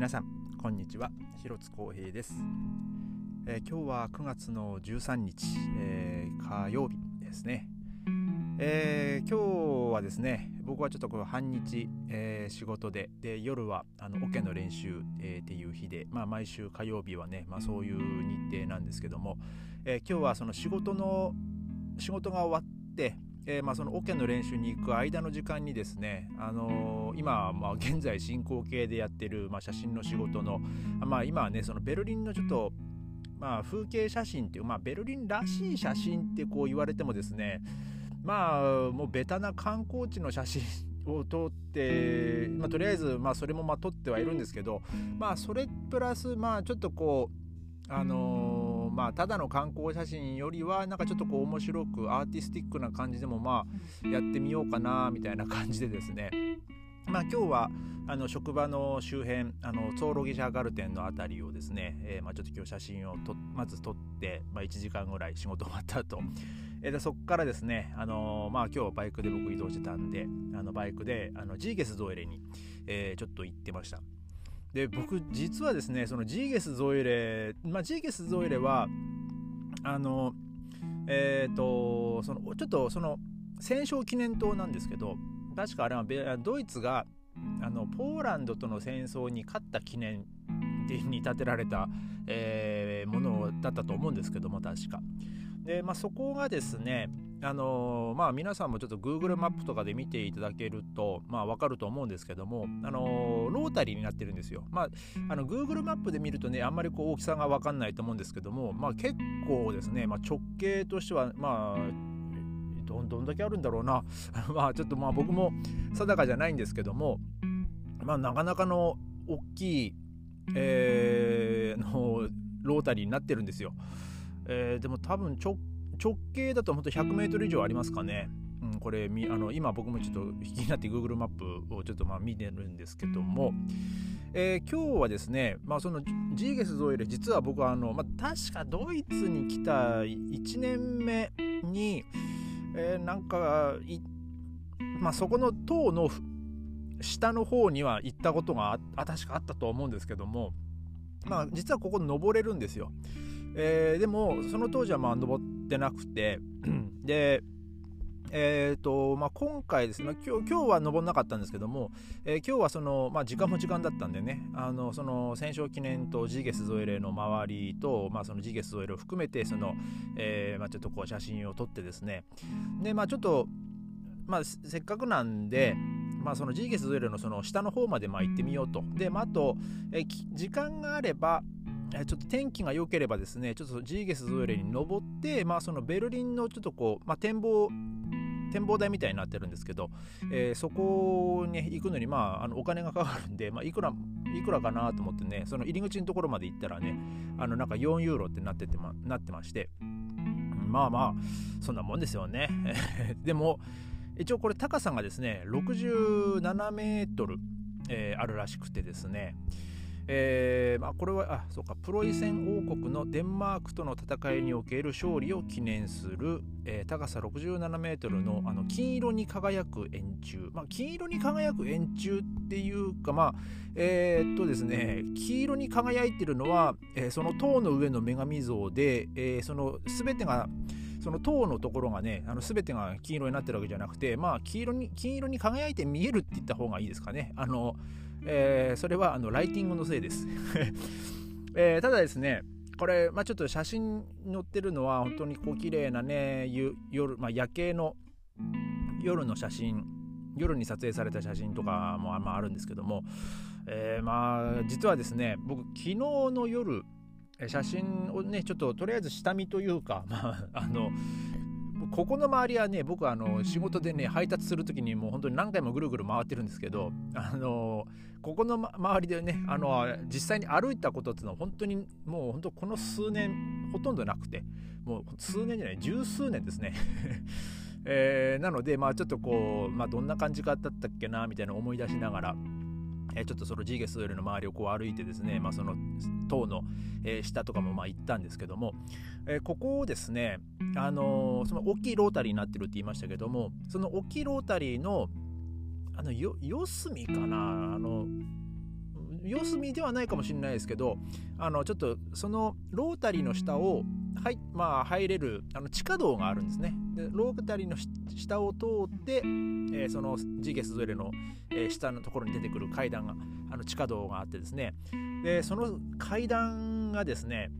皆さんこんにちは。広津光平です、えー、今日は9月の13日、えー、火曜日ですね、えー、今日はですね僕はちょっとこう半日、え仕事でで夜はあのオケの練習、えっていう日で、まあ、毎週火曜日はね、まあ、そういう日程なんですけども、え今日はその仕事の仕事が終わってえー、まあ、そのオケの練習に行く間の時間にですね、あのー、今、まあ、現在進行形でやってる、まあ、写真の仕事の、まあ、今はねそのベルリンのちょっと、まあ、風景写真っていう、まあ、ベルリンらしい写真ってこう言われてもですねまあもうベタな観光地の写真を撮って、まあ、とりあえず、まあ、それもまあ撮ってはいるんですけど、まあ、それプラス、まあ、ちょっとこう、あのーまあただの観光写真よりはなんかちょっとこう面白くアーティスティックな感じでもまあやってみようかなみたいな感じでですね。まあ、今日はあの職場の周辺あのツォーロギシャーガルテンの辺りをですね、えー、まあ、ちょっと今日写真をとまず撮って、まあ、1時間ぐらい仕事終わった後、えー、でそこからですね、あのー、まあ、今日バイクで僕移動してたんであのバイクであのジーゲスゾエレに、えちょっと行ってました。で僕実はですねそのジーゲスゾイレ、まあ、ジーゲスゾイレはあのえっ、ー、とそのちょっとその戦勝記念塔なんですけど確かあれはドイツがあのポーランドとの戦争に勝った記念に建てられた、えー、ものだったと思うんですけども確か。で、まあ、そこがですねあのー、まあ、皆さんもちょっと Google マップとかで見ていただけると、まあ、分かると思うんですけども、あのー、ロータリーになってるんですよ。まあ、あの Google マップで見るとねあんまりこう大きさが分かんないと思うんですけども、まあ、結構ですね、まあ、直径としてはまあどどんだけあるんだろうな まあちょっとまあ僕も定かじゃないんですけども、まあ、なかなかの大きい、えー、のロータリーになってるんですよ。えー、でも多分直直径だと本当100メートル以上ありますかね。うん、これあの今僕もちょっと気になって Google マップをちょっとまあ見てるんですけども、えー、今日はですね、まあ、そのジーゲスゾイレ実は僕はあの、まあ、確かドイツに来た1年目に、えー、なんかまあ、そこの塔の下の方には行ったことがあ確かあったと思うんですけども、まあ、実はここ登れるんですよ。えー、でもその当時はまあ登ってなくてでえーとまあ、今回ですね、今日今日は登んなかったんですけども、えー、今日はその、まあ、時間も時間だったんでね、あのその戦勝記念とジーゲスゾエレの周りと、まあ、そのジーゲスゾエレを含めてその、えーまあ、ちょっとこう写真を撮ってですね、でまあ、ちょっと、まあ、せっかくなんで、まあ、そのジーゲスゾエレのその下の方までまあ行ってみようと。で、まあ、あと、えー、時間があれば、ちょっと天気が良ければですね、ちょっとジーゲスゾイレに登って、まあ、そのベルリンのちょっとこう、まあ、展望、展望台みたいになってるんですけど、えー、そこに行くのに、まあ、あのお金がかかるんで、まあ、いくら、いくらかなと思ってね、その入り口のところまで行ったらね、あのなんか4ユーロってなってて、ま、なってまして、まあまあ、そんなもんですよね。でも、一応これ高さがですね、67メートル、えー、あるらしくてですね、えーまあ、これはあそうかプロイセン王国のデンマークとの戦いにおける勝利を記念する、えー、高さ67メートルのあの金色に輝く円柱、まあ、金色に輝く円柱っていうかまあえー、っとですね黄色に輝いてるのは、えー、その塔の上の女神像で、えー、その全てがその塔のところがね、あの全てが金色になってるわけじゃなくて、まあ、黄色に金色に輝いて見えるって言った方がいいですかね。あのえー、それはあのライティングのせいです、えー、ただですねこれ、まあ、ちょっと写真載ってるのは本当にこう綺麗なね夜、まあ、夜景の夜の写真夜に撮影された写真とかもまああるんですけども、えー、まあ実はですね僕昨日の夜写真をねちょっととりあえず下見というか、まあ、あのここの周りはね僕はあの仕事でね配達する時にもう本当に何回もぐるぐる回ってるんですけどあのここの周りでねあの実際に歩いたことっていうのは本当にもう本当この数年ほとんどなくてもう数年じゃない十数年ですね。えー、なのでまあちょっとこう、まあ、どんな感じかだったっけなみたいな思い出しながらえちょっとそのジーゲスウェルの周りをこう歩いてですね、まあ、その塔の、え下とかもまあ行ったんですけども、えここをですね、あのその大きいロータリーになってるって言いましたけどもその大きいロータリーのあのよ四隅かなあの四隅ではないかもしれないですけどあのちょっとそのロータリーの下をはいまあ、入れるあの地下道があるんですね。ロータリーの下を通って、えー、そのジーゲスゾエレの、えー、下のところに出てくる階段があの地下道があってですね。でその階段がですね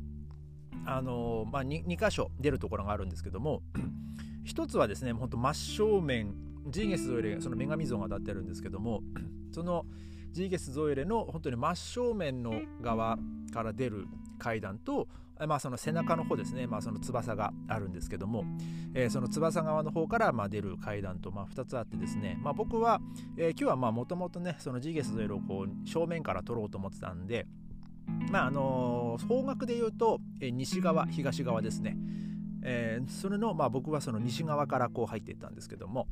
あのまあ2、2, 箇所出るところがあるんですけども 一つはですね本当真正面ジーゲスゾエレその女神像が立ってるんですけども そのジーゲスゾエレの本当に真正面の側から出る階段とまあ、その背中の方ですね、まあ、その翼があるんですけども、えー、その翼側の方からまあ出る階段とまあ2つあってですね、まあ、僕は、えー、今日はもともとねそのジーゲスの色をこう正面から撮ろうと思ってたんでまああのー、方角で言うと、えー、西側東側ですね、えー、それの、まあ、僕はその西側からこう入っていったんですけども、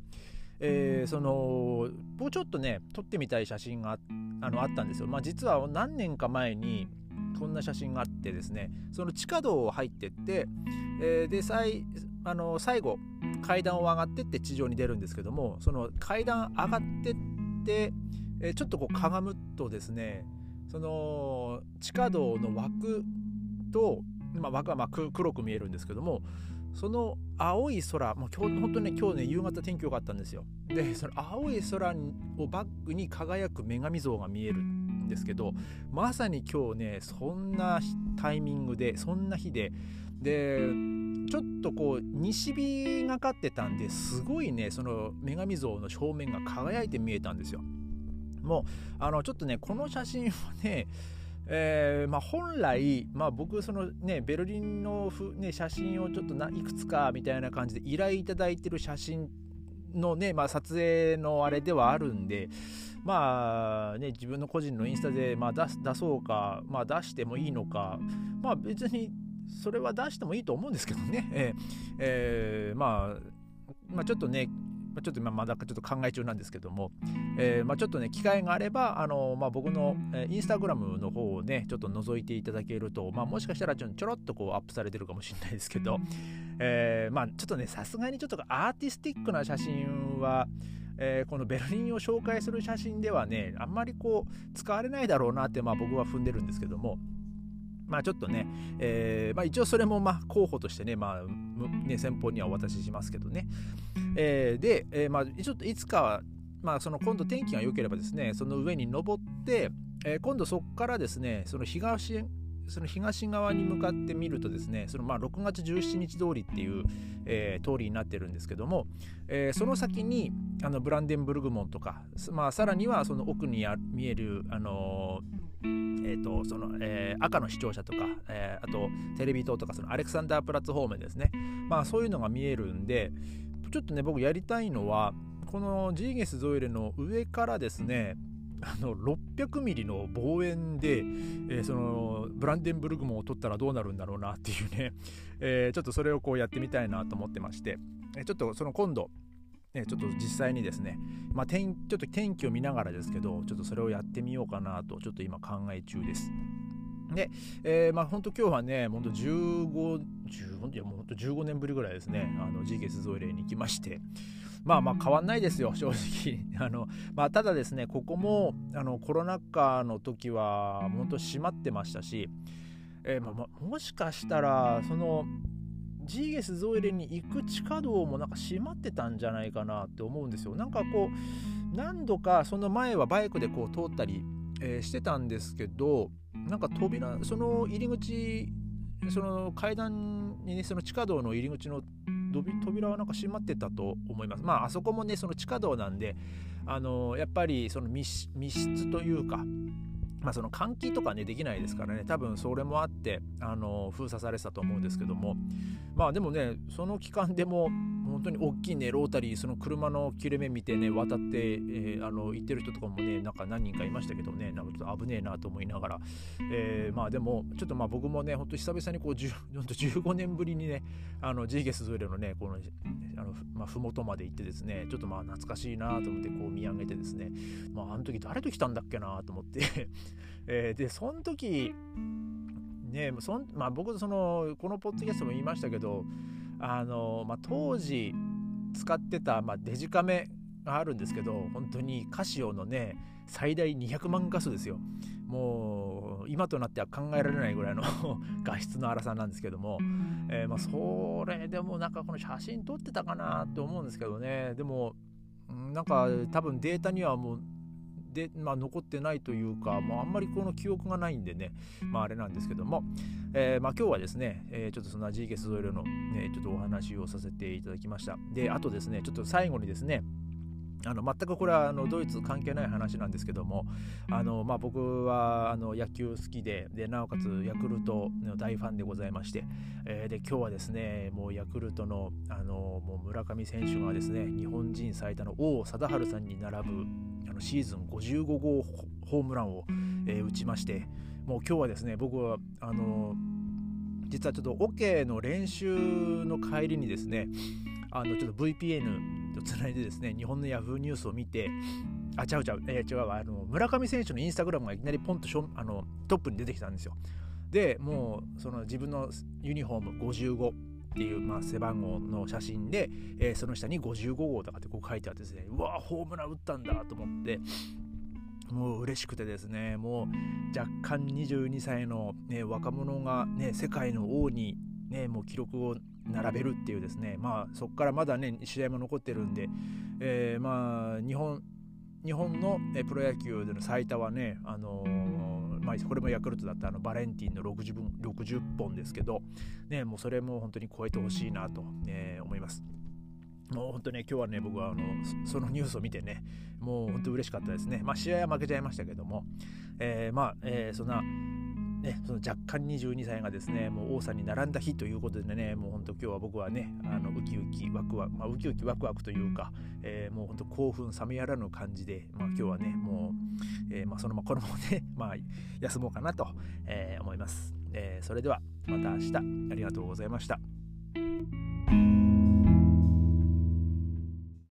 えー、その僕ちょっとね撮ってみたい写真があのあったんですよ、まあ、実は何年か前にこんな写真があってですねその地下道を入ってって、えー、で最あの最後階段を上がってって地上に出るんですけどもその階段上がってって、えー、ちょっとこうかがむとですねその地下道の枠と、まあ、枠はま黒く見えるんですけどもその青い空、もう今日本当にね今日ね夕方天気良かったんですよ。でその青い空をバックに輝く女神像が見えるですけどまさに今日ねそんなタイミングでそんな日ででちょっとこう西日がかってたんですごいねその女神像の正面が輝いて見えたんですよ。もうあのちょっとねこの写真はねえーまあ、本来、まあ、僕そのねベルリンの、ね、写真をちょっといくつかみたいな感じで依頼いただいてる写真のね、まあ、撮影のあれではあるんでまあね自分の個人のインスタで、まあ、出出そうか、まあ、出してもいいのかまあ別にそれは出してもいいと思うんですけどね、えーえー、まあ、まあちょっとねちょっと今まだちょっと考え中なんですけども、えー、まあ、ちょっとね機会があればあの、まあ、僕の、えー、インスタグラムの方をねちょっと覗いていただけると、まあ、もしかしたらちょちょろっとこうアップされてるかもしれないですけど、えー、まあ、ちょっとねさすがにちょっとアーティスティックな写真はえー、このベルリンを紹介する写真ではねあんまりこう使われないだろうなって、まあ、僕は踏んでるんですけども。まあちょっとね、えーまあ、一応それもまあ候補としてね,、まあ、ね先方にはお渡ししますけどね、えー、で、えーまあ、ちょっといつかは、まあ、その今度天気が良ければですねその上に登って、えー、今度そこからですねその東その東側に向かってみるとですねそのまあ6月17日通りっていう、えー、通りになってるんですけども、えー、その先にあのブランデンブルグ門とか、まあ、さらにはその奥に見える、あのー、えーとそのえー、赤の視聴者とか、えー、あとテレビ塔とかそのアレクサンダープラッツ方面ですね、まあ、そういうのが見えるんでちょっとね僕やりたいのはこのジーゲス・ゾイレの上からですねあの600ミリの望遠で、えー、そのブランデンブルグ門を取ったらどうなるんだろうなっていうね、えー、ちょっとそれをこうやってみたいなと思ってまして、えー、ちょっとその今度、ね、ちょっと実際にですね、まあ、天ちょっと天気を見ながらですけどちょっとそれをやってみようかなとちょっと今考え中です。で、えー、まあ本当今日はね、本当15、15 15年ぶりぐらいですね、あのジーゲスゾイレに行きまして、まあまあ変わんないですよ、正直。あのまあ、ただですね、ここもあのコロナ禍の時は本当閉まってましたし、えー、まあ、もしかしたら、その、ジーゲスゾイレに行く地下道もなんか閉まってたんじゃないかなって思うんですよ。なんかこう、何度かその前はバイクでこう通ったり、えー、してたんですけど、なんか扉、その入り口、その階段にね、その地下道の入り口の扉はなんか閉まってたと思います。まああそこもねその地下道なんであのやっぱりその密室というかまあ、その換気とかねできないですからね。多分それもあってあの封鎖されてたと思うんですけども。まあでもねその期間でも本当に大きいねロータリーその車の切れ目見てね渡って、えー、あの行ってる人とかもねなんか何人かいましたけどねなんかちょっと危ねえなと思いながら、えー、まあでもちょっとまあ僕もね本当久々にこう15年 ぶりにねあのジーゲスズーレのねこのあの、まあ、麓まで行ってですねちょっとまあ懐かしいなと思ってこう見上げてですね。まああの時誰と来たんだっけなと思って。えー、でその時ねそん、まあ、僕そのこのポッドキャストも言いましたけどあの、まあ、当時使ってた、まあ、デジカメがあるんですけど本当にカシオのね最大200万画素ですよ。もう今となっては考えられないぐらいの 画質の荒さなんですけども、えー、まあ、それでもなんかこの写真撮ってたかなって思うんですけどね。でもなんか多分データにはもうで、まあ、残ってないというか、もうあんまりこの記憶がないんでね、まあ、あれなんですけども、えー、まあ、今日はですね、えー、ちょっとそんな G ゲスゾイルの、ね、ちょっとお話をさせていただきました。で、あとですね、ちょっと最後にですね、あの全くこれはあのドイツ関係ない話なんですけどもあの、まあ、僕はあの野球好きででなおかつヤクルトの大ファンでございまして、えー、で今日はですねもうヤクルトのあのもう村上選手がですね日本人最多の王貞治さんに並ぶあのシーズン55号ホームランを、えー、打ちましてもう今日はですね僕はあの実はちょっとオ、ケの練習の帰りにですねあのちょっと VPN とつないでですね日本の Yahoo ニュースを見てあちゃうちゃう。えー、違うあの村上選手のインスタグラムがいきなりポンとあのトップに出てきたんですよ。でもうその自分のユニフォーム55っていう、まあ、背番号の写真で、えー、その下に55号とかってこう書いてあってですねうわホームラン打ったんだと思ってもう嬉しくてですねもう若干22歳の、ね、若者が、ね、世界の王に、ね、もう記録を並べるっていうですねまあそこからまだね試合も残ってるんで、えー、まあ日本日本のプロ野球での最多はね、あのー、まあ、これもヤクルトだったあのバレンティンの 60, 分60本ですけど、ね、もうそれも本当に超えてほしいなと、ね、思います。もう本当ね、今日はね、僕はあのそのニュースを見てね、もう本当嬉しかったですね。まあ、試合は負けちゃいましたけども、えー、まあ、えー、そんな、ね、その若干22歳がですね、もう王さんに並んだ日ということでね、もうほんと今日は僕はね、あのウキウキワクワク、まあ、ウキウキワクワクというか、えー、もうほんと興奮冷めやらぬ感じで、まあ、今日はね、もう、えー、まあ、そのままこのままね、まあ、休もうかなと、えー、思います、え。それではまた明日ありがとうございました。